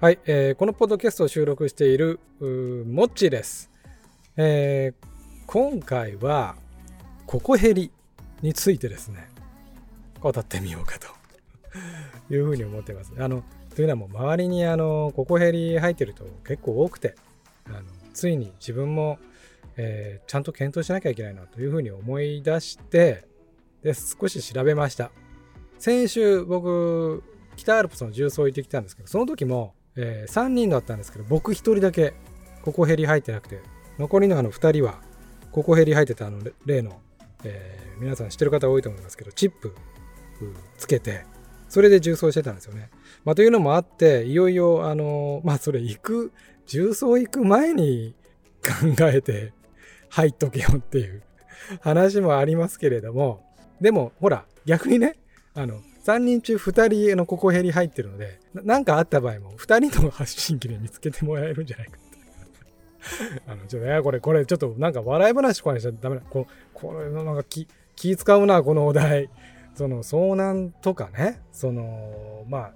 はい、えーこのポッドキャストを収録しているモッチーです、えー今回はココヘリについてですね。語ってみようかと。いうふうに思ってます。あのというのはもう周りにあのココヘリ入ってる人結構多くてあのついに自分も、えーちゃんと検討しなきゃいけないなというふうに思い出してで少し調べました。先週僕北アルプスの重曹行ってきたんですけどその時も、え3人だったんですけど僕1人だけココヘリ入ってなくて残りのあの2人はココヘリ入ってたあの例の、えー皆さん知ってる方多いと思いますけどチップつけてそれで重曹してたんですよね。まあ、というのもあっていよいよあのまあそれ行く重曹行く前に考えて入っとけよっていう話もありますけれどもでもほら逆にねあの3人中2人のココヘリ入ってるのでななんかあった場合も2人の発信機で見つけてもらえるんじゃないか。っ てあのちょっとねこれこれちょっとなんか笑い話とかにしちゃダメだ。ここれなんか気気使うなこのお題。その遭難とかね。そのまあ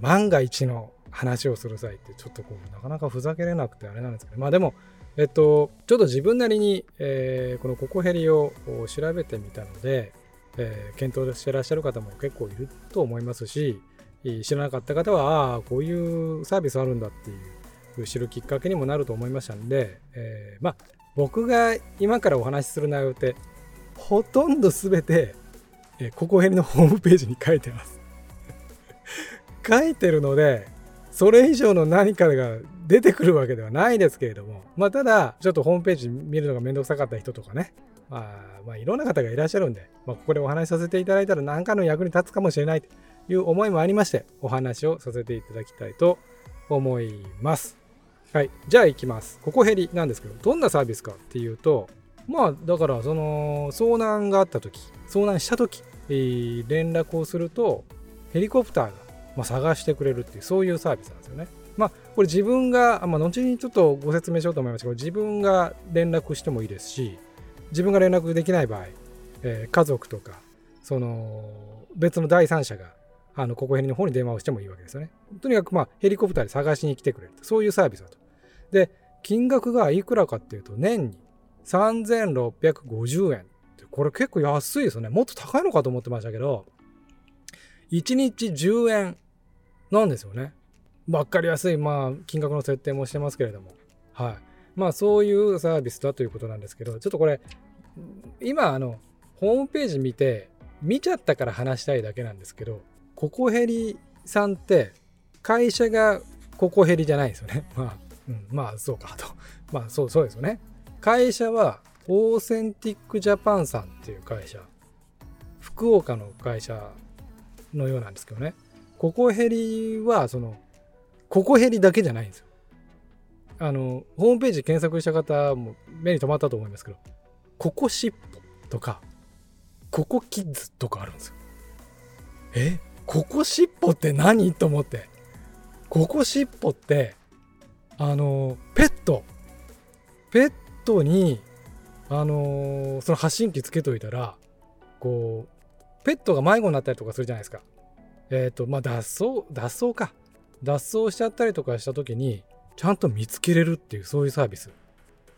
万が一の話をする際ってちょっとこうなかなかふざけれなくてあれなんですけど。まあでもえっとちょっと自分なりに、えーこのココヘリを調べてみたので、えー検討してらっしゃる方も結構いると思いますし知らなかった方はああこういうサービスあるんだっていう知るきっかけにもなると思いましたんで、えーまあ僕が今からお話しする内容ってほとんど全て、えーココヘリのホームページに書いてます。書いてるのでそれ以上の何かが出てくるわけではないですけれどもまあただちょっとホームページ見るのがめんどくさかった人とかねまあ、まあいろんな方がいらっしゃるんで、まあ、ここでお話しさせていただいたら何かの役に立つかもしれないという思いもありましてお話をさせていただきたいと思います。はい、じゃあ行きます。ココヘリなんですけどどんなサービスかっていうとまあだからその遭難があった時遭難した時、えー連絡をするとヘリコプターが、まあ、探してくれるっていうそういうサービスなんですよね。まあこれ自分が、まあ、後にちょっとご説明しようと思いましたけど自分が連絡してもいいですし自分が連絡できない場合、えー家族とかその別の第三者があのココヘリの方に電話をしてもいいわけですよね。とにかくまあヘリコプターで探しに来てくれるそういうサービスだと。で金額がいくらかっていうと年に3650円ってこれ結構安いですよね。もっと高いのかと思ってましたけど1日10円なんですよね。わかりやすいまあ金額の設定もしてますけれども。はい。まあそういうサービスだということなんですけどちょっとこれ今あのホームページ見て見ちゃったから話したいだけなんですけどココヘリさんって会社がココヘリじゃないですよね。まあ、うん、まあそうかと。まあそうそうですよね。会社はオーセンティックジャパンさんっていう会社。福岡の会社のようなんですけどね。ココヘリはそのココヘリだけじゃないんですよ。あのホームページ検索した方も目に留まったと思いますけどココシッポとかココキッズとかあるんですよ。え？ココシッポって何？と思って。ココシッポってあのペット。ペットにあのその発信機つけといたらこうペットが迷子になったりとかするじゃないですか。えっ、とまあ脱走脱走か。脱走しちゃったりとかした時にちゃんと見つけれるっていうそういうサービス。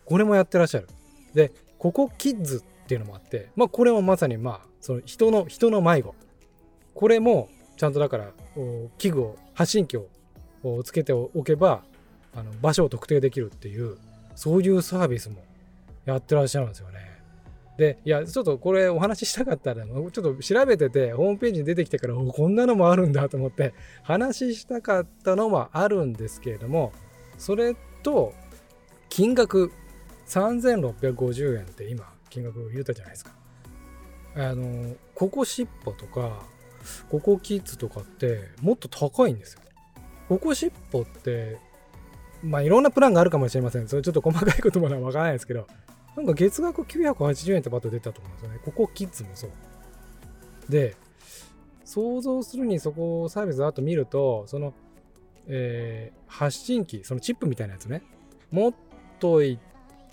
これもやってらっしゃる。でここキッズっていうのもあってまあこれもまさにまあその人の人の迷子。これもちゃんとだから器具を発信機をつけておけばあの場所を特定できるっていうそういうサービスもやってらっしゃるんですよね。でいやちょっとこれお話ししたかったらちょっと調べててホームページに出てきてからこんなのもあるんだと思って話したかったのはあるんですけれどもそれと金額3650円って今金額言ったじゃないですか。あのココシッポとかココキッズとかってもっと高いんですよ。ココシッポってまあいろんなプランがあるかもしれません。それちょっと細かいことまでわからないですけど、なんか月額980円ってバッと出たと思うんですよね。ココキッズもそう。で、想像するにそこサービスだと見ると、その、えー発信機、そのチップみたいなやつね、持っとい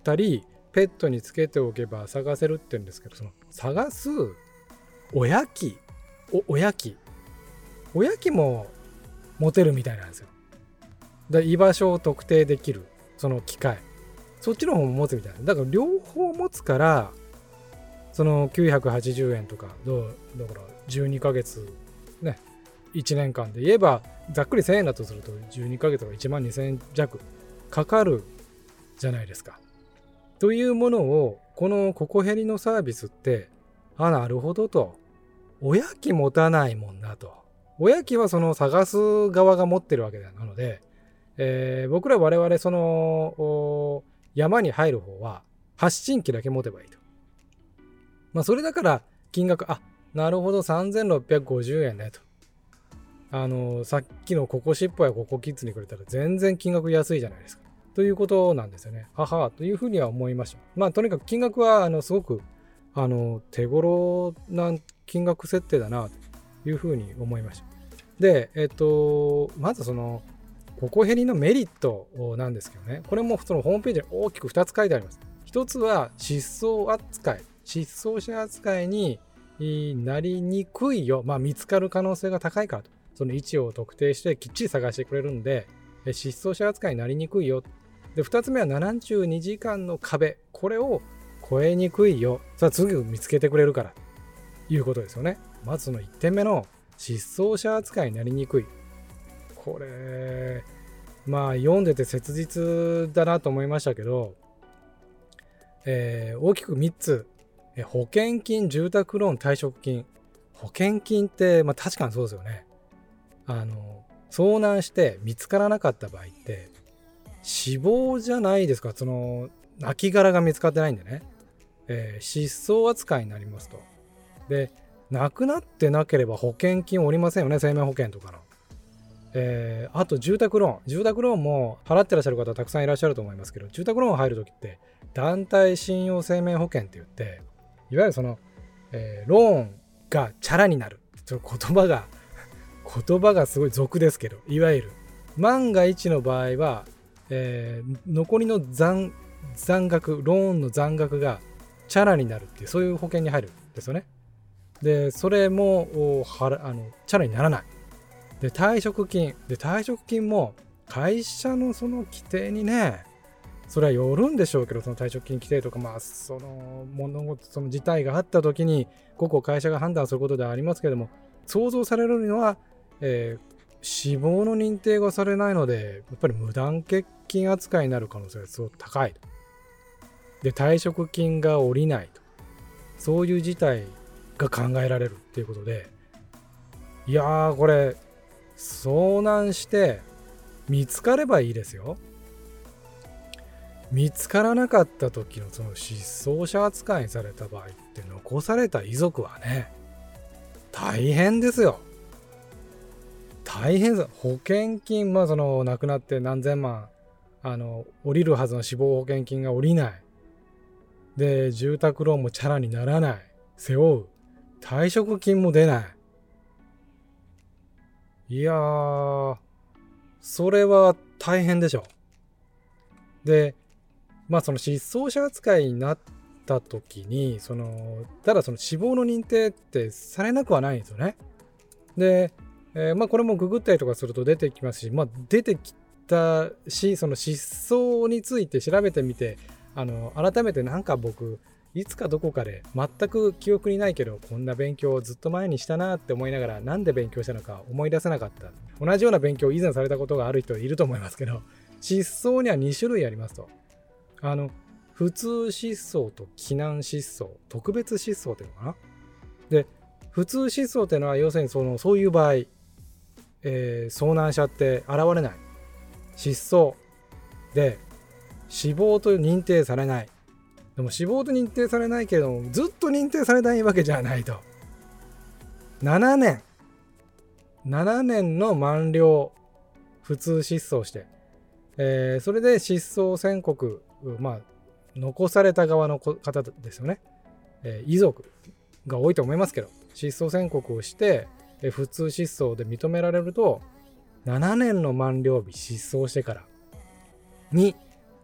たり、ペットにつけておけば探せるって言うんですけど、その探す親機、お親機、親機も持てるみたいなんですよ。だ居場所を特定できるその機械。そっちの方も持つみたいな。だから両方持つからその980円とかどうだから12ヶ月1年間で言えばざっくり1000円だとすると12ヶ月が1万2000円弱かかるじゃないですか。というものをこのココヘリのサービスってあなるほどとおやき持たないもんなと。おやきはその探す側が持ってるわけなので、えー、僕ら我々その山に入る方は発信機だけ持てばいいと。まあそれだから金額、あ、なるほど3650円ねと。あの、さっきのココシッポやココキッズに比べたら全然金額安いじゃないですか。ということなんですよね。ははというふうには思いました。まあとにかく金額はあのすごくあの手頃な金額設定だなというふうに思いました。で、えっと、まずそのココヘリのメリットなんですけどね、これもそのホームページに大きく2つ書いてあります。1つは失踪扱い、失踪者扱いになりにくいよ、まあ、見つかる可能性が高いからと、その位置を特定してきっちり探してくれるんで、失踪者扱いになりにくいよ。で、2つ目は72時間の壁、これを超えにくいよ。さあ、すぐ見つけてくれるから、いうことですよね。まずその1点目の失踪者扱いになりにくい。これ、まあ読んでて切実だなと思いましたけど、えー、大きく3つ、保険金、住宅ローン、退職金。保険金って、まあ確かにそうですよね。あの、遭難して見つからなかった場合って、死亡じゃないですか。その、亡骸が見つかってないんでね。えー、失踪扱いになりますと。で、亡くなってなければ保険金おりませんよね。生命保険とかの。えー、あと住宅ローン。住宅ローンも払ってらっしゃる方たくさんいらっしゃると思いますけど、住宅ローン入るときって団体信用生命保険って言って、いわゆるその、えー、ローンがチャラになる。ちょっと言葉が言葉がすごい俗ですけど、いわゆる万が一の場合は、えー、残りの残額、ローンの残額がチャラになるっていう、そういう保険に入るんですよね。で、それも、はあのチャラにならない。で退職金で退職金も会社のその規定にねそれはよるんでしょうけどその退職金規定とかまあその物事その事態があった時に個々会社が判断することではありますけども想像されるのは、えー、死亡の認定がされないのでやっぱり無断欠勤扱いになる可能性がすごく高いで退職金が下りないとそういう事態が考えられるっていうことでいやーこれ遭難して見つかればいいですよ。見つからなかった時のその失踪者扱いにされた場合って残された遺族はね大変ですよ。大変です。保険金、まあその亡くなって何千万、あの、降りるはずの死亡保険金が降りない。で、住宅ローンもチャラにならない。背負う。退職金も出ない。いやー、それは大変でしょ。で、まあその失踪者扱いになった時に、その、ただその死亡の認定ってされなくはないんですよね。で、えー、まあこれもググったりとかすると出てきますし、まあ出てきたし、その失踪について調べてみて、あの、改めてなんか僕、いつかどこかで全く記憶にないけどこんな勉強をずっと前にしたなって思いながらなんで勉強したのか思い出せなかった。同じような勉強を以前されたことがある人いると思いますけど失踪には2種類ありますと。あの普通失踪と避難失踪特別失踪っていうのかな？で普通失踪っていうのは要するにそのそういう場合、えー、遭難者って現れない。失踪で死亡と認定されない。でも死亡と認定されないけれどもずっと認定されないわけじゃないと。7年。7年の満了普通失踪して、えー、それで失踪宣告まあ残された側の方ですよね、えー、遺族が多いと思いますけど。失踪宣告をして、普通失踪で認められると7年の満了日失踪してからに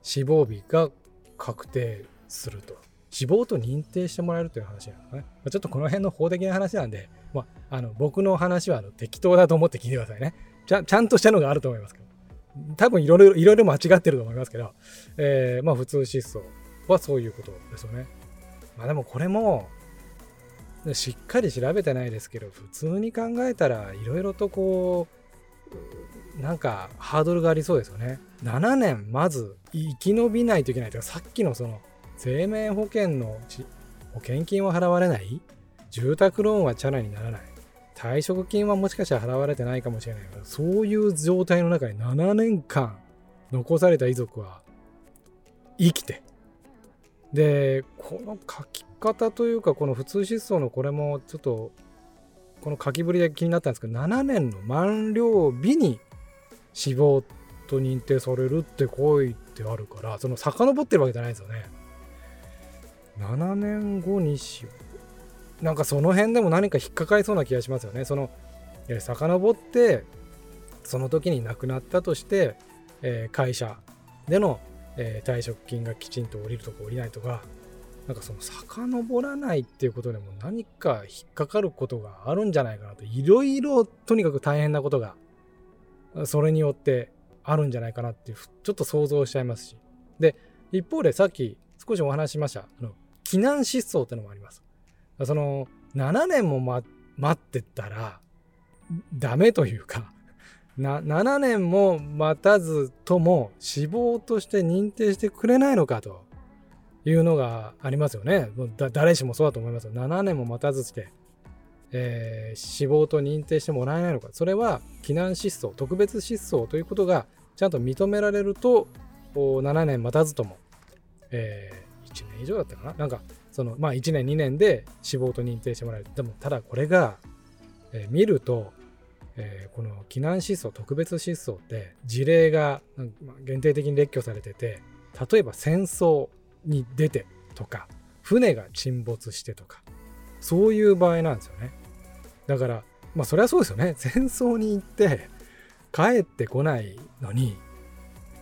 死亡日が確定すると。死亡と認定してもらえるという話なのね。ちょっとこの辺の法的な話なんで、まあ、あの僕の話はあの適当だと思って聞いてくださいねちゃ。ちゃんとしたのがあると思いますけど。多分いろいろいろいろ間違ってると思いますけど、えー、まあ普通失踪はそういうことですよね。まあでもこれもしっかり調べてないですけど普通に考えたらいろいろとこうなんかハードルがありそうですよね。7年まず生き延びないといけないというかさっきのその生命保険の保険金は払われない？住宅ローンはチャラにならない？退職金はもしかしたら払われてないかもしれないけどそういう状態の中に7年間残された遺族は生きてでこの書き方というかこの普通失踪のこれもちょっとこの書きぶりで気になったんですけど7年の満了日に死亡と認定されるって行為ってあるからその遡ってるわけじゃないですよね。7年後にしなんかその辺でも何か引っかかりそうな気がしますよね。その遡ってその時に亡くなったとして、えー、会社での、えー、退職金がきちんと降りるとか降りないとかなんかその遡らないっていうことでも何か引っかかることがあるんじゃないかなと。いろいろとにかく大変なことがそれによってあるんじゃないかなっていうちょっと想像しちゃいますし。で一方でさっき少しお話ししました。あの避難失踪ってのもあります。その7年も、ま、待ってたらダメというかな7年も待たずとも死亡として認定してくれないのかというのがありますよね。もう誰しもそうだと思います。7年も待たずして、えー、死亡と認定してもらえないのか。それは、避難失踪、特別失踪ということがちゃんと認められると、7年待たずとも、えー、1年以上だったかななんか、その、まあ1年、2年で死亡と認定してもらえる。でも、ただこれが、えー、見ると、えー、この避難失踪、特別失踪って事例が限定的に列挙されてて、例えば戦争に出てとか、船が沈没してとか、そういう場合なんですよね。だから、まあそれはそうですよね。戦争に行って帰ってこないのに、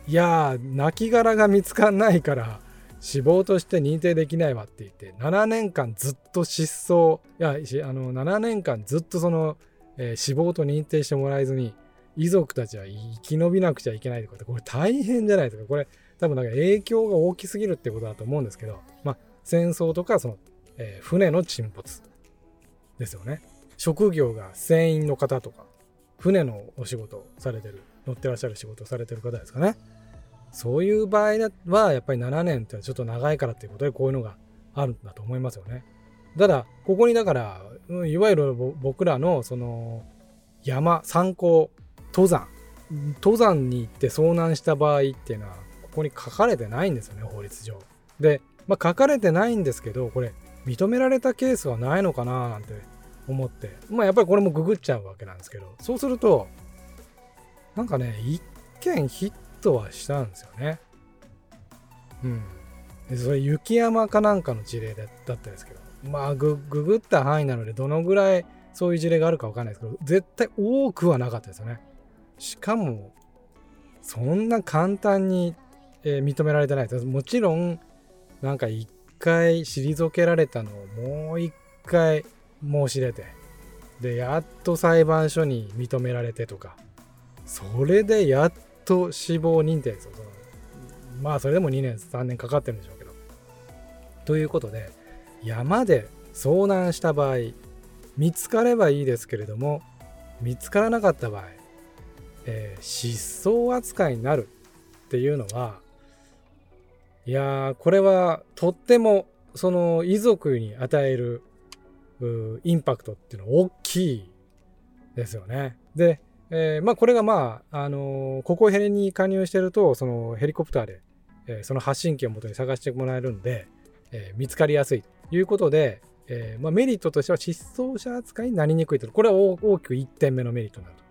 いやー、亡骸が見つかんないから死亡として認定できないわって言って、7年間ずっと失踪、いや、あの、7年間ずっとその、えー、死亡と認定してもらえずに、遺族たちは生き延びなくちゃいけないとかって、これ大変じゃないですか。これ、多分なんか影響が大きすぎるってことだと思うんですけど、まあ、戦争とかその、えー、船の沈没ですよね。職業が船員の方とか、船のお仕事をされてる、乗ってらっしゃる仕事をされてる方ですかね。そういう場合は、やっぱり7年ってちょっと長いからっていうことで、こういうのがあるんだと思いますよね。ただ、ここにだから、いわゆる僕らのその山、参考、登山、登山に行って遭難した場合っていうのは、ここに書かれてないんですよね、法律上。で、まあ、書かれてないんですけど、これ、認められたケースはないのかななんて思って、まあ、やっぱりこれもググっちゃうわけなんですけど、そうすると、なんかね、一見ヒットはしたんですよね。うん。で、それ雪山かなんかの事例だったんですけど、まあグ、ググった範囲なので、どのぐらいそういう事例があるかわかんないですけど、絶対多くはなかったですよね。しかも、そんな簡単にえー、認められてないです。もちろん、なんか一回退けられたのをもう一回申し出て、で、やっと裁判所に認められてとか、それでやっと死亡認定ですよ。そのまあ、それでも2年、3年かかってるんでしょうけど。ということで、山で遭難した場合、見つかればいいですけれども、見つからなかった場合、えー、失踪扱いになるっていうのは、いや、これはとってもその遺族に与えるインパクトっていうのは大きいですよね。で、えー、まあこれがまあ、あのー、ここヘリに加入してると、そのヘリコプターで、えー、その発信機をもとに探してもらえるんで、え見つかりやすいということで、えまあ、メリットとしては失踪者扱いになりにくいと。これは大きく1点目のメリットになると。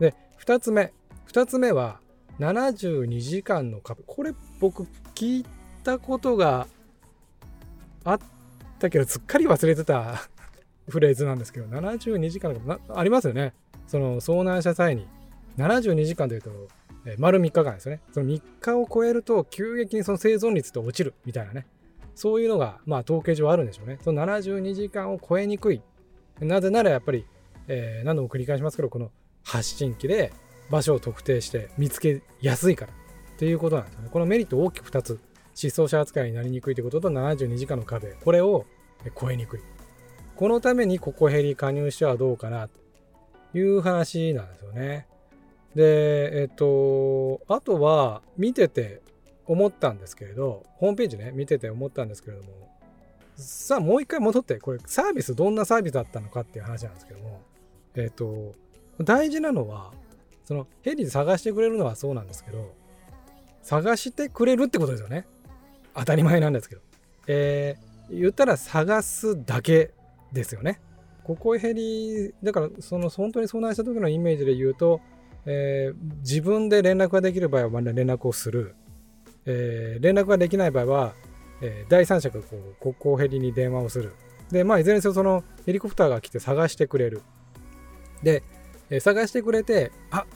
で、2つ目。2つ目は、72時間の壁。これ僕聞いたことがあったけど、すっかり忘れてた フレーズなんですけど、72時間ありますよね。その遭難した際に、72時間というと、えー、丸3日間ですよね。その3日を超えると、急激にその生存率って落ちるみたいなね。そういうのが、まあ、統計上あるんでしょうね。その72時間を超えにくい。なぜならやっぱり、えー、何度も繰り返しますけど、この発信機で、場所を特定して見つけやすいからっていうことなんですね。このメリット大きく2つ。失踪者扱いになりにくいということと72時間の壁。これを超えにくい。このためにここ減り加入してはどうかなという話なんですよね。で、えっと、あとは見てて思ったんですけれど、ホームページね、見てて思ったんですけれども、さあもう一回戻って、これサービスどんなサービスだったのかっていう話なんですけども、えっと、大事なのは、そのヘリで探してくれるのはそうなんですけど、探してくれるってことですよね。当たり前なんですけど。えー、言ったら探すだけですよね。ここヘリ、だからその本当に遭難した時のイメージで言うと、えー、自分で連絡ができる場合は連絡をする。えー、連絡ができない場合は、えー、第三者がこう国交ヘリに電話をする。で、まあ、いずれにせよそのヘリコプターが来て探してくれる。で、えー、探してくれて、あ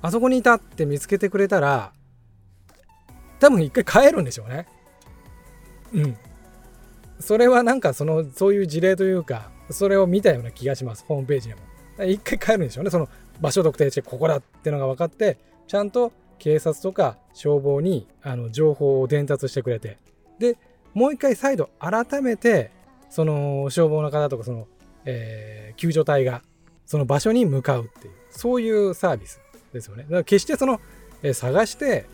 あそこにいたって見つけてくれたら、多分一回帰るんでしょうね。うん。それはなんかその、そういう事例というか、それを見たような気がします、ホームページでも。一回帰るんでしょうね、その場所特定して、ここだってのが分かって、ちゃんと警察とか消防にあの情報を伝達してくれて、で、もう一回再度改めて、その消防の方とか、その、えー、救助隊がその場所に向かうっていう、そういうサービスですよね。だから決してその、えー、探して、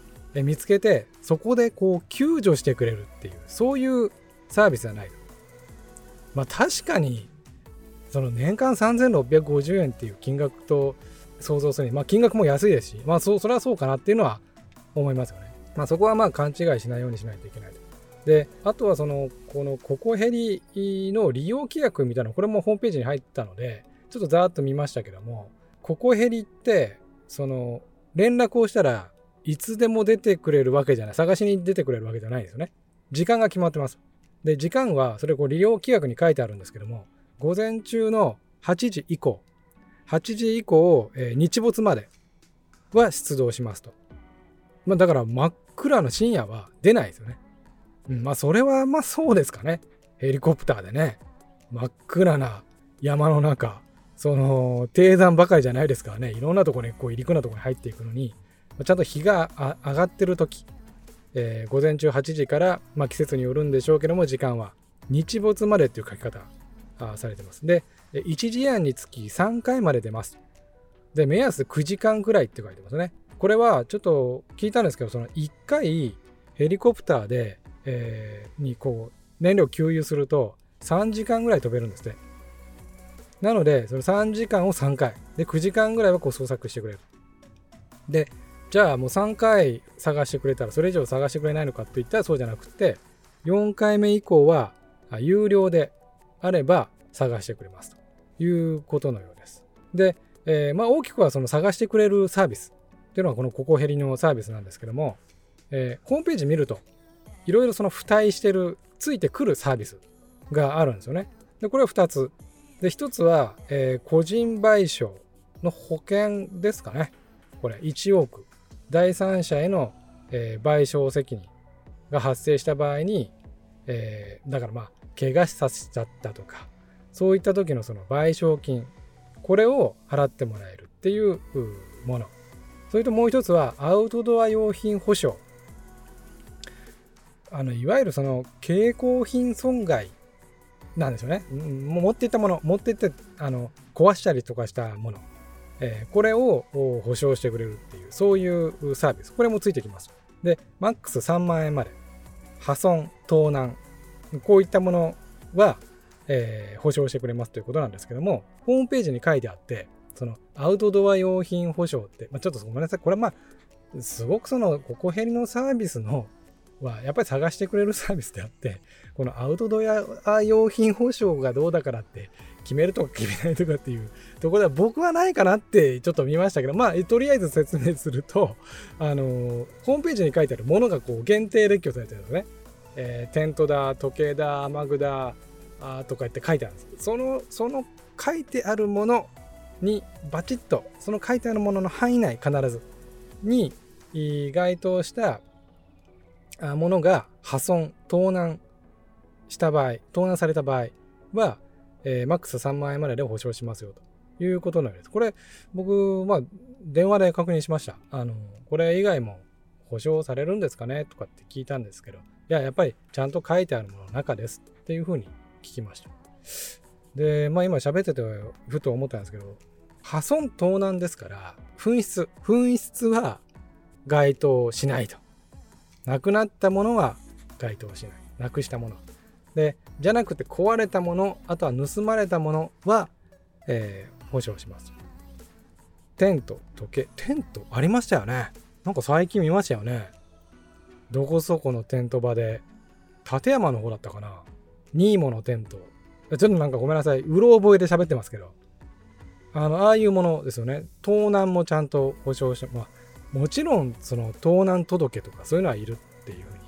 見つけて、そこでこう救助してくれるっていう、そういうサービスじゃない。まあ確かに、その年間3650円っていう金額と想像するに、まあ金額も安いですし、まあそそれはそうかなっていうのは思いますよね。まあそこはまあ勘違いしないようにしないといけないと。で、あとはその、このココヘリの利用規約みたいなこれもホームページに入ったので、ちょっとざーっと見ましたけども、ココヘリって、その、連絡をしたらいつでも出てくれるわけじゃない。探しに出てくれるわけじゃないんですよね。時間が決まってます。で、時間は、それこう利用規約に書いてあるんですけども、午前中の8時以降、8時以降、えー、日没までは出動しますと。まあ、だから真っ暗の深夜は出ないですよね。うん、まあそれはまあそうですかね。ヘリコプターでね、真っ暗な山の中、その低山ばかりじゃないですからね、いろんなところにこう入り組んだところに入っていくのに、ちゃんと日が上がってる時、えー、午前中8時から、まあ、季節によるんでしょうけども、時間は日没までっていう書き方されてます。で、1時間につき3回まで出ます。で、目安9時間くらいって書いてますね。これはちょっと聞いたんですけど、その1回ヘリコプターで、えー、にこう燃料給油すると3時間ぐらい飛べるんですね。なので、その3時間を3回。で、9時間ぐらいはこう捜索してくれる。で、じゃあもう3回探してくれたらそれ以上探してくれないのかって言ったらそうじゃなくて、4回目以降は有料であれば探してくれますということのようです。で、えー、まあ大きくはその探してくれるサービスっていうのはこのココヘリのサービスなんですけども、えー、ホームページ見るといろいろその付帯してるついてくるサービスがあるんですよね。でこれは2つ。で1つは、えー、個人賠償の保険ですかね。これ1億。第三者への、えー、賠償責任が発生した場合に、えー、だからまあ怪我させちゃったとかそういった時のその賠償金これを払ってもらえるっていうもの。それともう一つはアウトドア用品保証。あのいわゆるその蛍光品損害なんですよね。持っていったもの持っていってあの壊したりとかしたもの、えー、これを保証してくれるっていうそういうサービス。これもついてきます。でマックス3万円まで。破損盗難。こういったものは、えー、保証してくれますということなんですけどもホームページに書いてあってそのアウトドア用品保証って、まあ、ちょっとごめんなさいこれはまあすごくそのここヘリのサービスのはやっぱり探してくれるサービスであって、このアウトドア用品保証がどうだからって決めるとか決めないとかっていうところでは僕はないかなってちょっと見ましたけど、まあ、とりあえず説明すると、あの、ホームページに書いてあるものがこう限定列挙されてるんですね。えー、テントだ、時計だ、雨具だ、あとかって書いてあるんです。その、その書いてあるものにバチッと、その書いてあるものの範囲内必ずに該当したものが破損、盗難した場合、盗難された場合は、えー、マックス3万円までで保証しますよということのようです。これ、僕、まあ、電話で確認しました。あの、これ以外も保証されるんですかね？とかって聞いたんですけど、いや、やっぱりちゃんと書いてあるものの中ですっていうふうに聞きました。で、まあ今喋っててふと思ったんですけど、破損盗難ですから、紛失、紛失は該当しないと。なくなったものは該当しない。なくしたもの。で、じゃなくて壊れたもの、あとは盗まれたものは、えー、保証します。テント、時計、テントありましたよね。なんか最近見ましたよね。どこそこのテント場で、立山の方だったかな。ニーモのテント。ちょっとなんかごめんなさい。うろ覚えで喋ってますけど。あの、ああいうものですよね。盗難もちゃんと保証して、まあ、もちろん、その盗難届とかそういうのはいるっていうふうに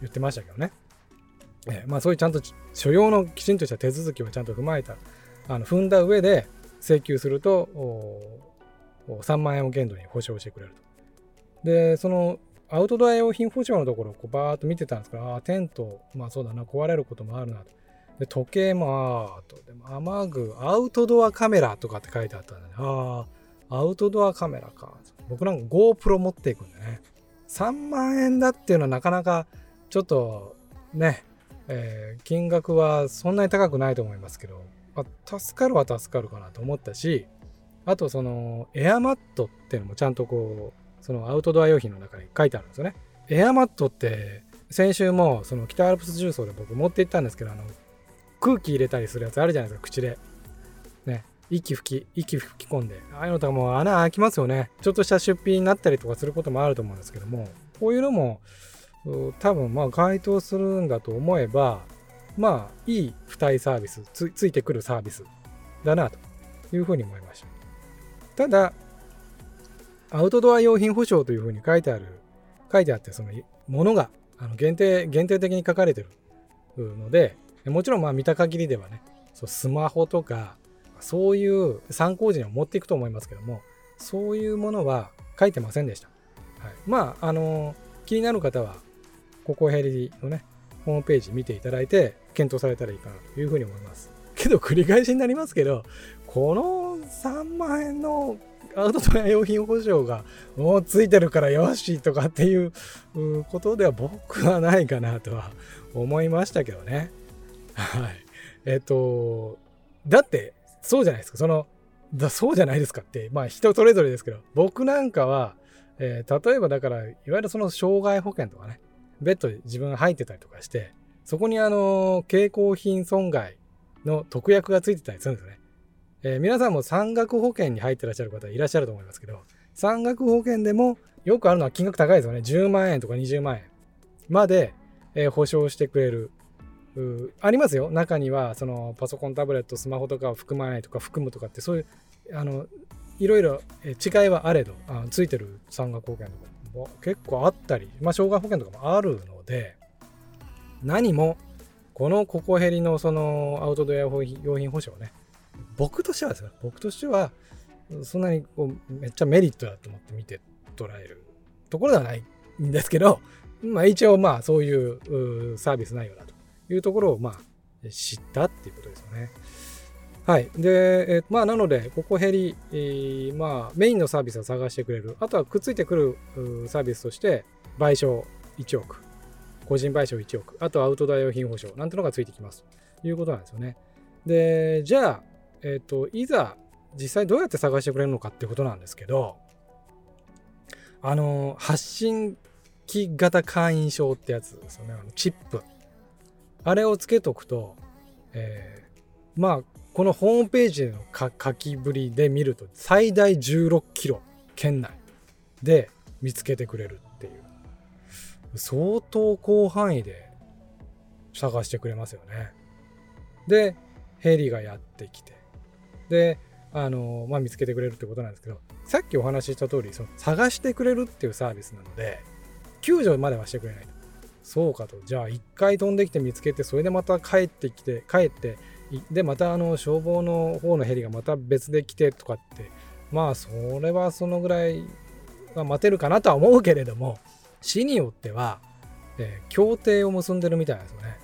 言ってましたけどね。えまあ、そういうちゃんと所要のきちんとした手続きをちゃんと踏まえた、あの踏んだ上で請求すると、3万円を限度に保証してくれると。で、そのアウトドア用品保証のところをバーっと見てたんですけど、ああ、テント、まあそうだな、壊れることもあるなと。で、時計も、ああ、と、でも雨具、アウトドアカメラとかって書いてあったんで、ね、ああ、アウトドアカメラか。僕なんか GoPro 持っていくんでね。3万円だっていうのはなかなかちょっとね、えー、金額はそんなに高くないと思いますけど、まあ、助かるは助かるかなと思ったし、あとそのエアマットっていうのもちゃんとこう、そのアウトドア用品の中に書いてあるんですよね。エアマットって先週もその北アルプス重曹で僕持って行ったんですけど、あの空気入れたりするやつあるじゃないですか、口で。ね。息吹き、息吹き込んで。ああいうのとかもう穴開きますよね。ちょっとした出費になったりとかすることもあると思うんですけども、こういうのも多分まあ該当するんだと思えば、まあいい付帯サービスつ、ついてくるサービスだなというふうに思いました。ただ、アウトドア用品保証というふうに書いてある、書いてあって、そのものがあの限定、限定的に書かれてるので、もちろんまあ見た限りではね、そうスマホとか、そういう参考時には持っていくと思いますけども、そういうものは書いてませんでした。はい、まあ、あの気になる方は、ここヘリのね、ホームページ見ていただいて、検討されたらいいかなというふうに思います。けど、繰り返しになりますけど、この3万円のアウトドア用品保証がもうついてるからよしとかっていうことでは僕はないかなとは思いましたけどね。はい。えっ、と、だって、そうじゃないですか。その、だそうじゃないですかって、まあ人それぞれですけど、僕なんかは、えー、例えばだから、いわゆるその障害保険とかね、ベッドで自分が入ってたりとかして、そこにあの、携行品損害の特約がついてたりするんですよね。えー、皆さんも山岳保険に入ってらっしゃる方いらっしゃると思いますけど、山岳保険でもよくあるのは金額高いですよね。10万円とか20万円。まで、えー、保証してくれる。ありますよ。中にはそのパソコンタブレットスマホとかを含まないとか含むとかってそういうあのいろいろ違いはあれどあついてる山岳保険とかも結構あったり、まあ、障害保険とかもあるので何もこのココヘリのそのアウトドア用品保証ね僕としてはですね僕としてはそんなにこうめっちゃメリットだと思って見て捉えるところではないんですけど、まあ、一応まあそういうサービス内容だというところを、まあ、知ったっていうことですよね。はい。で、えまあ、なので、ここ減り、えー、まあ、メインのサービスを探してくれる。あとはくっついてくるサービスとして、賠償1億。個人賠償1億。あとアウトドア用品保証。なんてのがついてきます。ということなんですよね。で、じゃあ、えっ、ー、と、いざ、実際どうやって探してくれるのかってことなんですけど、あの、発信機型会員証ってやつですよね。あのチップ。あれをつけとくと、えー、まあこのホームページの書きぶりで見ると最大16キロ圏内で見つけてくれるっていう相当広範囲で探してくれますよね。でヘリがやってきてであの、まあ、見つけてくれるってことなんですけどさっきお話しした通りそり探してくれるっていうサービスなので救助まではしてくれないと。そうかと。じゃあ一回飛んできて見つけて、それでまた帰ってきて、帰って、で、またあの消防の方のヘリがまた別で来てとかって、まあそれはそのぐらいは待てるかなとは思うけれども、市によっては、えー、協定を結んでるみたいなんですよね。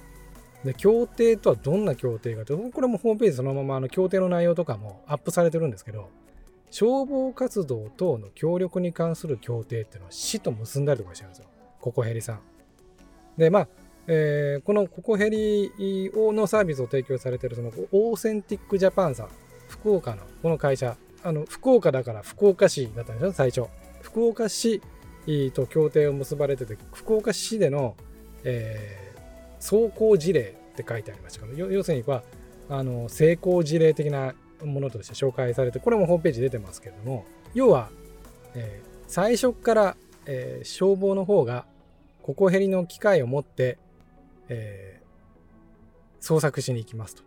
で、協定とはどんな協定かとこれもホームページそのままあの協定の内容とかもアップされてるんですけど、消防活動等の協力に関する協定っていうのは市と結んだりとかしてるんですよ。ココヘリさん。で、まあ、えー、このココヘリのサービスを提供されてるそのオーセンティックジャパンさん、福岡のこの会社、あの福岡だから福岡市だったんですよ、最初。福岡市と協定を結ばれてて、福岡市での、えー、走行事例って書いてありましたけど、要するには、あの成功事例的なものとして紹介されて、これもホームページ出てますけれども、要は、えー、最初から、えー、消防の方がココヘリの機械を持って、えー、捜索しに行きますと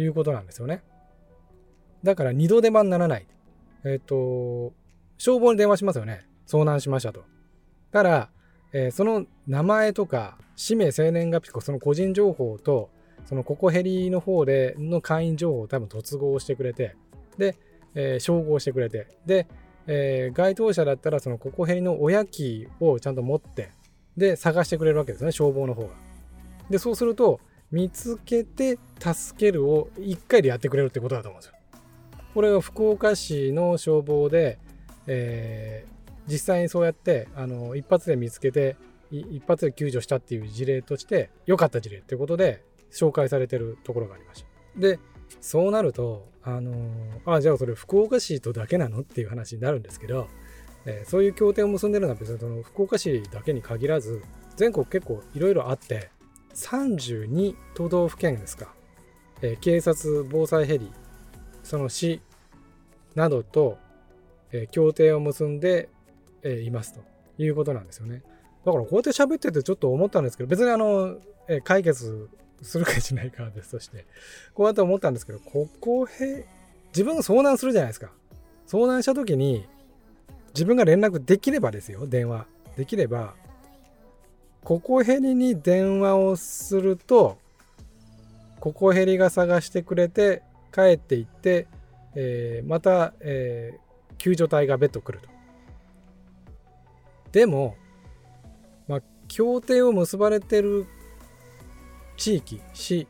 いうことなんですよね。だから二度手間にならない。えっ、ー、と、消防に電話しますよね。遭難しましたと。ただ、えー、その名前とか、氏名、生年月日、その個人情報と、そのココヘリの方での会員情報を多分突合してくれて、で、えー、照合してくれて、で、えー、該当者だったらそのココヘリの親キーをちゃんと持って、で、探してくれるわけですね、消防の方が。で、そうすると、見つけて助けるを1回でやってくれるってことだと思うんですよ。これは福岡市の消防で、えー、実際にそうやってあの一発で見つけて一発で救助したっていう事例として良かった事例っていうことで紹介されてるところがありました。で、そうなると、あのー、あ、じゃあそれ福岡市とだけなのっていう話になるんですけど、えー、そういう協定を結んでるのは別にその福岡市だけに限らず、全国結構いろいろあって、32都道府県ですか、えー、警察、防災ヘリ、その市などと、えー、協定を結んで、えー、いますということなんですよね。だからこうやって喋っててちょっと思ったんですけど、別にあの、え、解決するかしないかは別として、こうやって思ったんですけど、ここへ、自分が遭難するじゃないですか。遭難した時に、自分が連絡できればですよ、電話。できれば、ここヘリに電話をすると、ここヘリが探してくれて、帰っていって、えー、また、えー、救助隊が別途来ると。でも、協定を結ばれてる地域市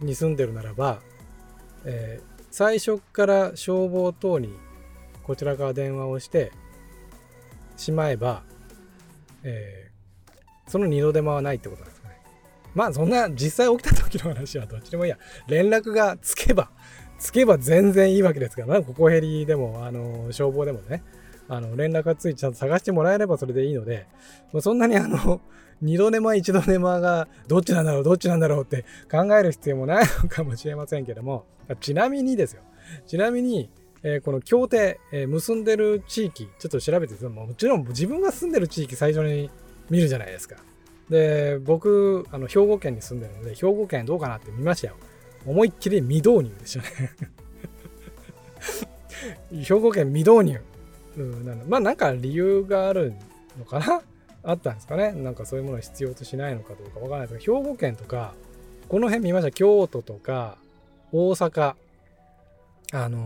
に住んでるならば、えー、最初から消防等にこちらから電話をしてしまえば、えー、その二度手間はないってことなんですかね。まあそんな実際起きた時の話はどっちでもいいや。連絡がつけば、つけば全然いいわけですから、ここヘリでも、あの、消防でもね、あの、連絡がついてちゃんと探してもらえればそれでいいので、もうそんなにあの、二度手間一度手間がどっちなんだろうどっちなんだろうって考える必要もないのかもしれませんけども。ちなみにですよ。ちなみに、えー、この協定、えー、結んでる地域ちょっと調べてもちろん自分が住んでる地域最初に見るじゃないですか。で僕あの兵庫県に住んでるので兵庫県どうかなって見ましたよ。思いっきり未導入でしたね。兵庫県未導入、うん、まあなんか理由があるのかな？あったんですかね？なんかそういうものを必要としないのかどうかわからないですが兵庫県とかこの辺見ました？京都とか大阪。あの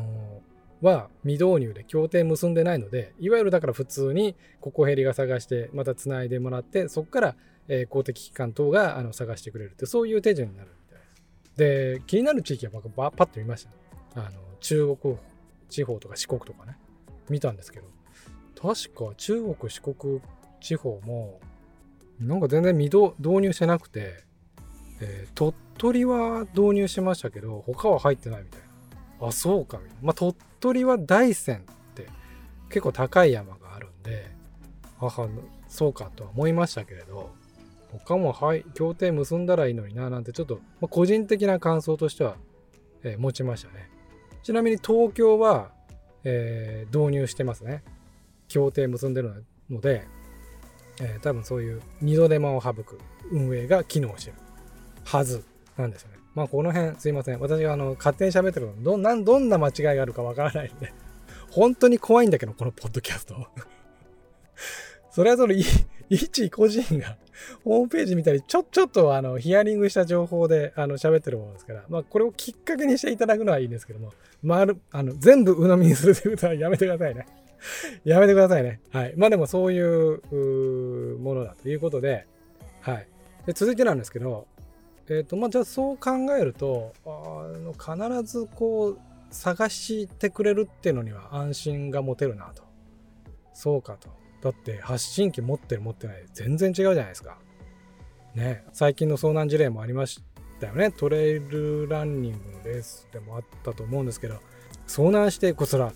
ー、は未導入で協定結んでないのでいわゆるだから普通にここヘリが探してまたつないでもらってそこから、えー、公的機関等があの探してくれるってそういう手順になるみたいです。で気になる地域は僕パッと見ました。あの中国地方とか四国とかね。見たんですけど。確か中国四国地方もなんか全然未導入してなくて、えー、鳥取は導入しましたけど他は入ってないみたいな。あそうかみたいな。まあ鳥取は大山って結構高い山があるんで母そうかとは思いましたけれど他もはい協定結んだらいいのにななんてちょっと、まあ、個人的な感想としては、えー、持ちましたね。ちなみに東京は、えー、導入してますね。協定結んでるのでえー、多分そういう二度手間を省く運営が機能してるはずなんですよね。まあこの辺すいません。私があの勝手に喋ってるのどん どんな間違いがあるかわからないんで 本当に怖いんだけど、このポッドキャスト。それはその一個人がホームページ見たり、ちょ、ちょっとあの、ヒアリングした情報であの喋ってるものですから、まあこれをきっかけにしていただくのはいいんですけども、まる、あの、全部鵜呑みにするということはやめてくださいね。やめてくださいね。はい。まあでもそういうものだということで、はい。で続いてなんですけど、えーとまあ、じゃあそう考えるとあの必ずこう探してくれるっていうのには安心が持てるなとそうかとだって発信機持ってる持ってない全然違うじゃないですかね最近の遭難事例もありましたよねトレイルランニングのレースでもあったと思うんですけど遭難してこそら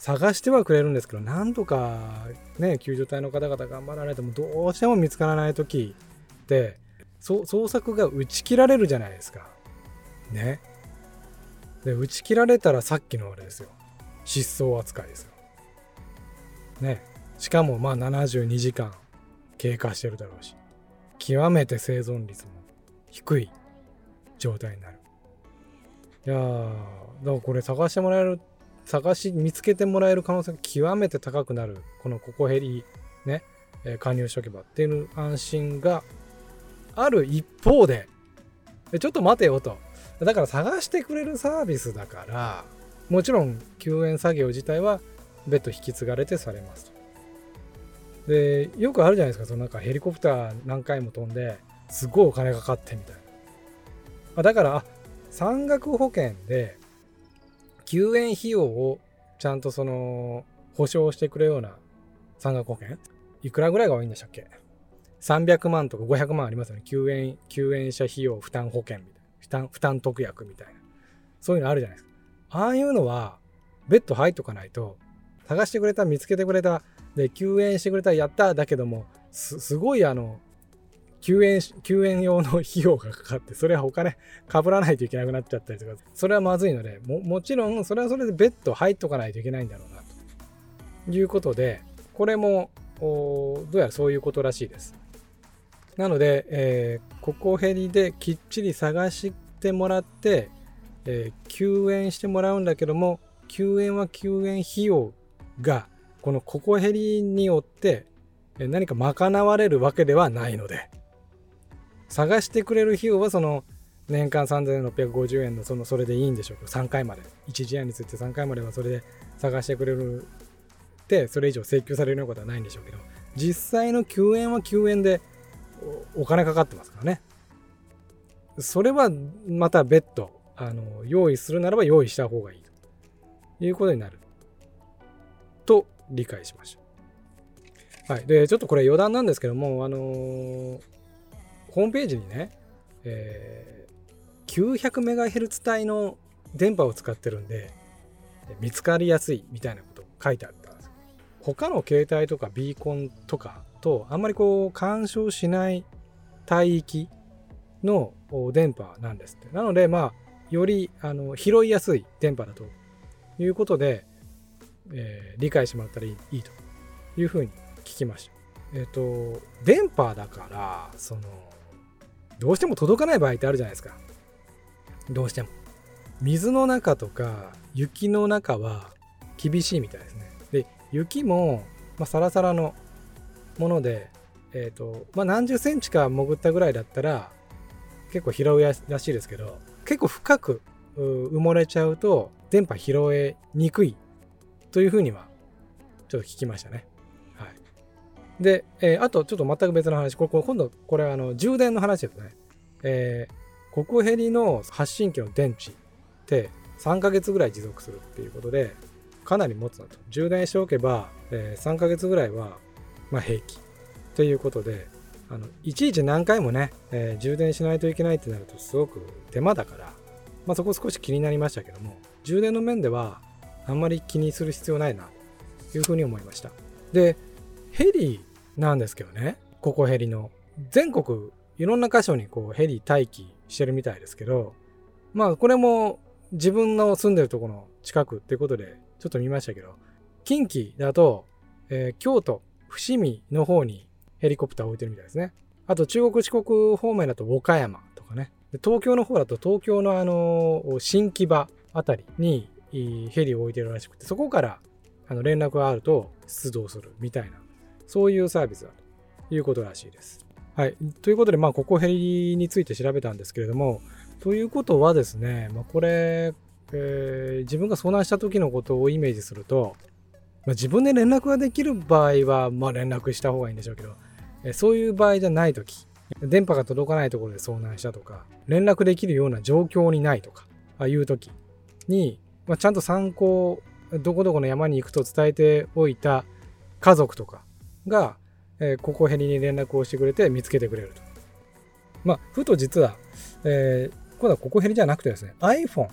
探してはくれるんですけどなんとかね救助隊の方々頑張られてもどうしても見つからない時って捜索が打ち切られるじゃないですか。ね。で、打ち切られたらさっきのあれですよ。失踪扱いですよ。ね。しかもまあ72時間経過してるだろうし、極めて生存率も低い状態になる。いやー、だからこれ探してもらえる、探し、見つけてもらえる可能性が極めて高くなる、このココヘリね、えー、加入しとけばっていう安心がある一方で、ちょっと待てよと。だから探してくれるサービスだから、もちろん救援作業自体は別途引き継がれてされますと。で、よくあるじゃないですか、そのなんかヘリコプター何回も飛んで、すごいお金かかってみたいな。だから、山岳保険で救援費用をちゃんとその保証してくれるような山岳保険？いくらぐらいが多いんでしたっけ？300万とか500万ありますよね。救援、救援者費用負担保険みたいな。負担、負担特約みたいな。そういうのあるじゃないですか。ああいうのは、別途入っとかないと、探してくれた、見つけてくれた、で、救援してくれた、やっただけども、す、すごいあの、救援、救援用の費用がかかって、それはお金かぶらないといけなくなっちゃったりとか、それはまずいので、も、もちろん、それはそれで別途入っとかないといけないんだろうな、ということで、これも、どうやらそういうことらしいです。なので、えー、ここヘリできっちり探してもらって、えー、救援してもらうんだけども、救援は救援費用が、このココヘリによって何か賄われるわけではないので、探してくれる費用はその年間3650円のそのそれでいいんでしょうけど、3回まで。1時間について3回まではそれで探してくれるって、それ以上請求されるようなことはないんでしょうけど、実際の救援は救援でお金かかってますからね。それはまた別途、あの、用意するならば用意した方がいいということになる。と理解しました。はい。で、ちょっとこれ余談なんですけども、あのー、ホームページにね、えー、900MHz 帯の電波を使ってるんで、見つかりやすいみたいなこと書いてあったんです他の携帯とかビーコンとかとあんまりこう干渉しない帯域の電波なんですって。なので、まあ、よりあの拾いやすい電波だということで、えー、理解してもらったらいいいいというふうに聞きました。えっ、ー、と、電波だから、その、どうしても届かない場合ってあるじゃないですか。どうしても。水の中とか雪の中は厳しいみたいですね。で、雪も、まあ、サラサラのもので、えーとまあ、何十センチか潜ったぐらいだったら結構拾うらしいですけど結構深く埋もれちゃうと電波拾えにくいというふうにはちょっと聞きましたね。で、えー、あとちょっと全く別の話。これ今度これあの充電の話ですね。えー、コヘリの発信機の電池って3ヶ月ぐらい持続するっていうことでかなり持つなと。充電しておけば、えー、3ヶ月ぐらいはまあ、平気ということであのいちいち何回もね、えー、充電しないといけないってなるとすごく手間だから、まあ、そこ少し気になりましたけども充電の面ではあんまり気にする必要ないなというふうに思いました。でヘリなんですけどねここヘリの全国いろんな箇所にこうヘリ待機してるみたいですけどまあこれも自分の住んでるとこの近くっていうことでちょっと見ましたけど近畿だと、えー、京都伏見の方にヘリコプターを置いてるみたいですね。あと中国四国方面だと岡山とかね。東京の方だと東京のあの新木場あたりにヘリを置いてるらしくて、そこからあの連絡があると出動するみたいな、そういうサービスだということらしいです。はい。ということで、まあ、ここヘリについて調べたんですけれども、ということはですね、まあ、これ、えー、自分が遭難した時のことをイメージすると、まあ、自分で連絡ができる場合は、まあ、連絡した方がいいんでしょうけど、えそういう場合じゃない時電波が届かないところで遭難したとか、連絡できるような状況にないとか、あいう時に、まあ、ちゃんと参考、どこどこの山に行くと伝えておいた家族とかが、えー、ここヘリに連絡をしてくれて見つけてくれると。まあ、ふと実は、えー、今度はここヘリじゃなくてですね、iPhone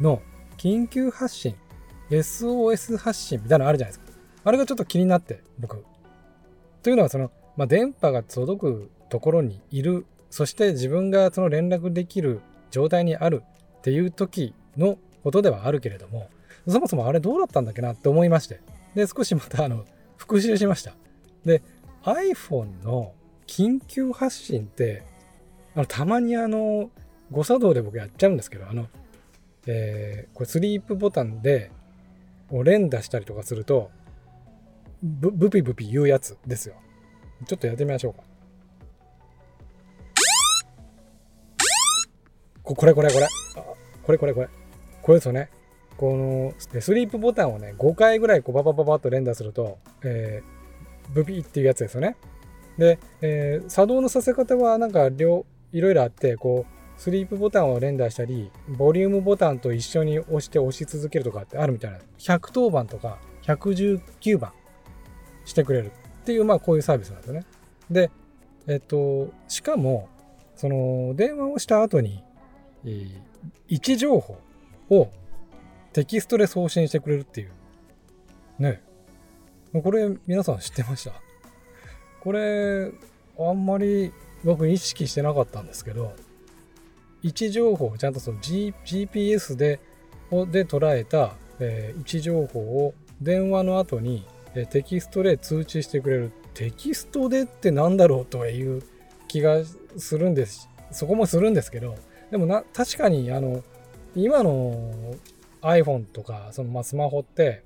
の緊急発信、SOS 発信みたいなのあるじゃないですか。あれがちょっと気になって、僕。というのは、その、まあ、電波が届くところにいる、そして自分がその連絡できる状態にあるっていう時のことではあるけれども、そもそもあれどうだったんだっけなって思いまして。で、少しまたあの、復習しました。で、iPhone の緊急発信って、あのたまにあの、誤作動で僕やっちゃうんですけど、あの、えー、これスリープボタンで、連打したりとかすると、ブブピブピ言うやつですよ。ちょっとやってみましょうか。ここれこれこれ。これこれこれ。これですよね。このスリープボタンをね、5回ぐらいこうババババッと連打すると、えー、ブピーっていうやつですよね。で、えー、作動のさせ方はなんか両いろいろあって、こう、スリープボタンを連打したり、ボリュームボタンと一緒に押して押し続けるとかってあるみたいな。110番とか119番してくれるっていう、まあこういうサービスなんですよね。で、えっと、しかも、その電話をした後に、位置情報をテキストで送信してくれるっていう。ね。もうこれ皆さん知ってました？これ、あんまり僕意識してなかったんですけど、位置情報ちゃんとその、G、GPS でで捉えた、えー、位置情報を電話の後に、えー、テキストで通知してくれる。テキストでってなんだろうという気がするんです。そこもするんですけど、でもな、確かにあの、今の iPhone とか、そのまあスマホって、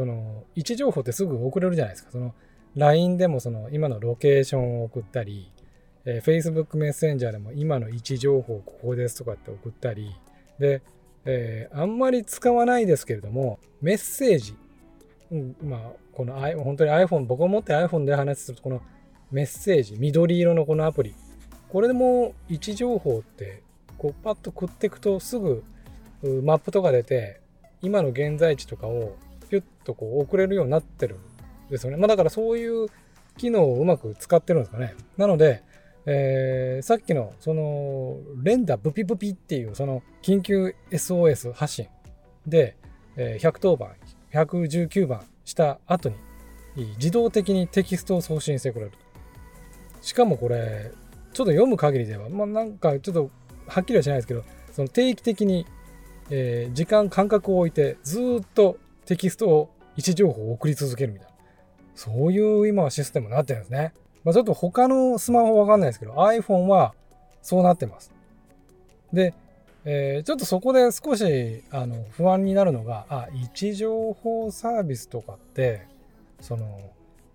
その位置情報ってすぐ送れるじゃないですか。その LINE でもその今のロケーションを送ったり、えー、Facebook メッセンジャーでも今の位置情報ここですとかって送ったり、で、えー、あんまり使わないですけれども、メッセージ、うん、まあ、この本当に iPhone、僕が持って iPhone で話すると、このメッセージ、緑色のこのアプリ、これでも位置情報って、こうパッと食っていくとすぐマップとか出て、今の現在地とかをピュッとこう送れるようになってるんですよね。まあだからそういう機能をうまく使ってるんですかね。なので、えー、さっきのその連打ブピブピっていうその緊急 SOS 発信で、えー、110番119番した後に自動的にテキストを送信してくれるしかもこれちょっと読む限りではまあなんかちょっとはっきりはしないですけどその定期的に、えー、時間間隔を置いてずっとテキストを位置情報を送り続けるみたいなそういう今はシステムになってるんですねまあ、ちょっと他のスマホわかんないですけど、iPhone はそうなってます。で、えー、ちょっとそこで少しあの不安になるのが、あ、位置情報サービスとかって、その、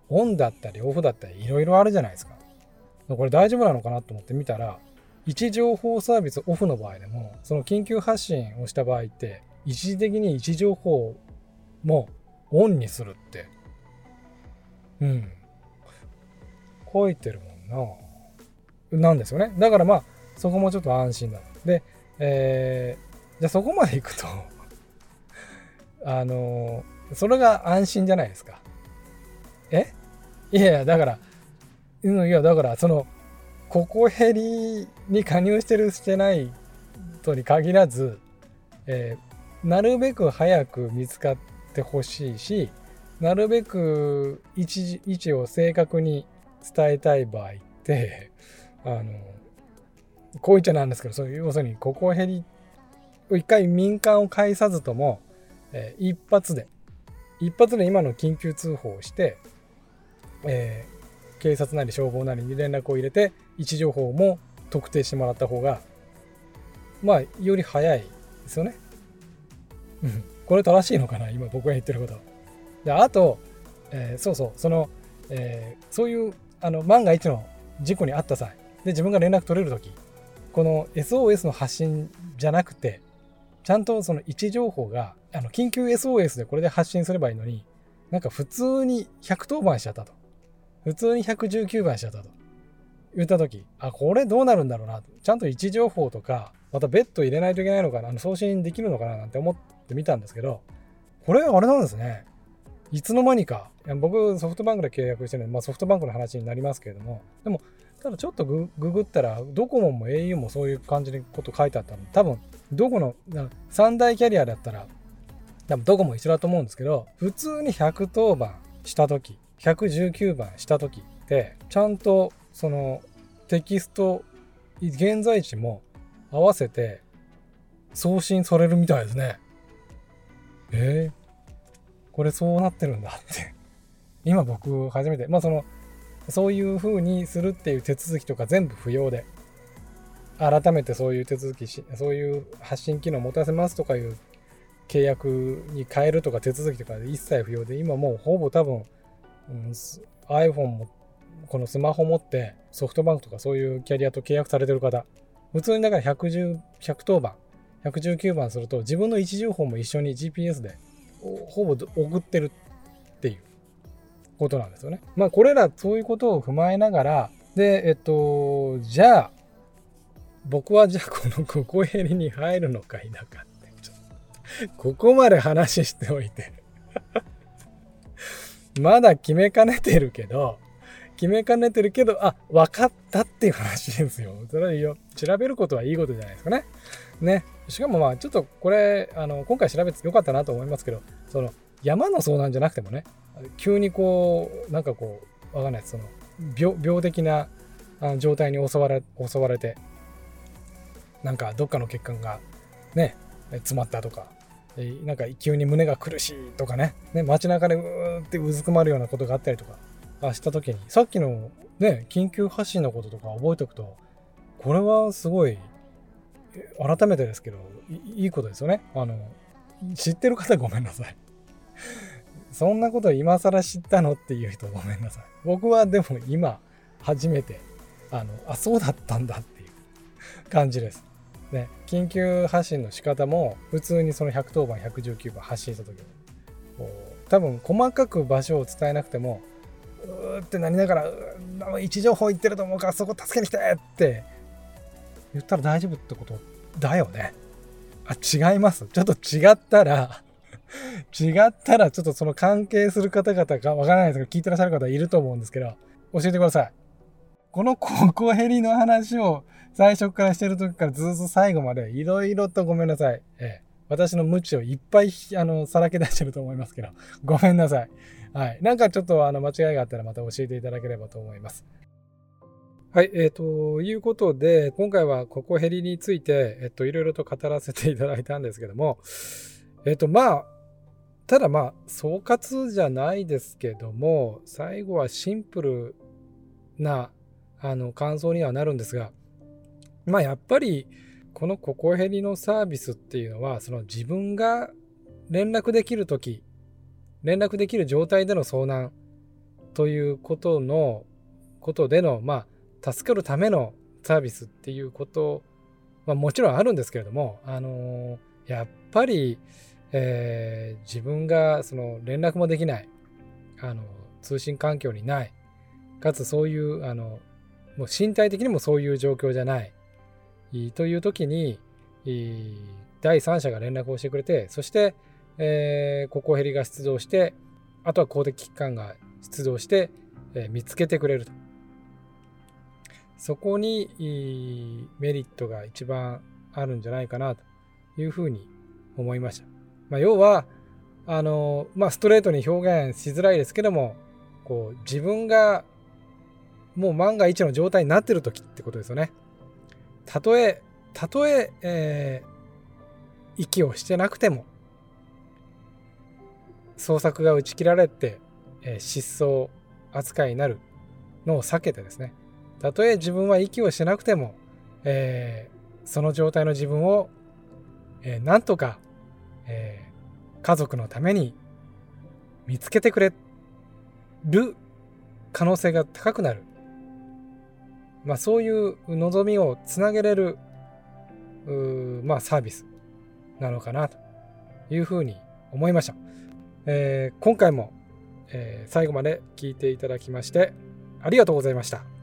オンだったりオフだったりいろいろあるじゃないですか。これ大丈夫なのかなと思って見たら、位置情報サービスオフの場合でも、その緊急発信をした場合って、一時的に位置情報もうオンにするって、うん、書いてるもんな。なんですよね。だからまあ、そこもちょっと安心だ。で、えー、じゃあそこまで行くと あのー、それが安心じゃないですか。え？いやいや、だから、いや、だから、その、ここヘリに加入してるしてないとに限らず、えー、なるべく早く見つかってほしいし、なるべく位置位置を正確に伝えたい場合って あのこう言っちゃなんですけどそういう要するにここヘリ一回民間を介さずとも、えー、一発で一発で今の緊急通報をして、えー、警察なり消防なりに連絡を入れて位置情報も特定してもらった方がまあより早いですよね。これ正しいのかな？今僕が言ってること。であと、えー、そうそう。その、えー、そういうあの万が一の事故に遭った際で自分が連絡取れる時この SOS の発信じゃなくてちゃんとその位置情報があの緊急 SOS でこれで発信すればいいのになんか普通に110番しちゃったと。普通に119番しちゃったと。言った時あこれどうなるんだろうな。ちゃんと位置情報とかまたベッド入れないといけないのかな。送信できるのかななんて思ってみたんですけどこれあれなんですねいつの間にか僕ソフトバンクで契約してるので、まあ、ソフトバンクの話になりますけれどもでもただちょっとググったらドコモも au もそういう感じのこと書いてあったの多分どこの三大キャリアだったら多分どこも一緒だと思うんですけど普通に110番した時119番した時ってちゃんとそのテキスト現在地も合わせて送信されるみたいですね。えー、これそうなってるんだって。今僕初めて。まあそのそういう風にするっていう手続きとか全部不要で。改めてそういう手続きしそういう発信機能を持たせますとかいう契約に変えるとか手続きとか一切不要で。今もうほぼ多分、うん、iPhone もこのスマホ持ってソフトバンクとかそういうキャリアと契約されてる方。普通にだから110 110番。119番すると自分の位置情報も一緒に GPS でほぼ送ってるっていうことなんですよね。まあこれらそういうことを踏まえながらでえっとじゃあ僕はじゃあこのここヘリに入るのか否かってっここまで話しておいて まだ決めかねてるけど決めかねてるけど、あ、分かったっていう話ですよ。それよ、調べることはいいことじゃないですかね。ね。しかもまあ、ちょっとこれ、あの、今回調べてよかったなと思いますけど、その、山の遭難じゃなくてもね、急にこう、なんかこう、わかんないその、病病的な状態に襲われ、襲われて、なんかどっかの血管がね、詰まったとか、なんか急に胸が苦しいとかね、ね街中でうーってうずくまるようなことがあったりとか、した時にさっきのね緊急発信のこととか覚えておくとこれはすごい改めてですけどいいことですよね。あの知ってる方ごめんなさい。そんなこと今更知ったのっていう人ごめんなさい。僕はでも今初めてあのあそうだったんだっていう感じです。ね緊急発信の仕方も普通にその110番119番発信した時に多分細かく場所を伝えなくてもうーってなりながら位置情報言ってると思うからそこ助けに来てって言ったら大丈夫ってことだよね。あ、違います。ちょっと違ったら 違ったらちょっとその関係する方々がわからないですけど聞いてらっしゃる方いると思うんですけど教えてください。このココヘリの話を最初からしてる時からずっと最後までいろいろとごめんなさい。ええ、私の無知をいっぱいあのさらけ出してると思いますけどごめんなさい。はい。なんかちょっとあの間違いがあったらまた教えていただければと思います。はい。え、ー、ということで、今回はここヘリについて、えっ、と、いろいろと語らせていただいたんですけども、えっ、と、まあ、ただまあ、総括じゃないですけども、最後はシンプルな、あの、感想にはなるんですが、まあ、やっぱり、このココヘリのサービスっていうのは、その自分が連絡できるとき、連絡できる状態での遭難ということのことでのまあ助かるためのサービスっていうことはもちろんあるんですけれどもあのやっぱり、えー、自分がその連絡もできないあの通信環境にないかつそういうあのもう身体的にもそういう状況じゃないという時に第三者が連絡をしてくれてそしてえー、ココヘリが出動して、あとは公的機関が出動して、えー、見つけてくれると。そこにメリットが一番あるんじゃないかなというふうに思いました。まあ、要は、あの、まあ、ストレートに表現しづらいですけども、こう、自分がもう万が一の状態になっている時ってことですよね。たとえ、たとええー、息をしてなくても、捜索が打ち切られて、えー、失踪扱いになるのを避けてですねたとえ自分は息をしなくても、えー、その状態の自分を、えー、なんとか、えー、家族のために見つけてくれる可能性が高くなる、まあ、そういう望みをつなげれるまあ、サービスなのかなというふうに思いました。えー、今回も、えー、最後まで聞いていただきましてありがとうございました。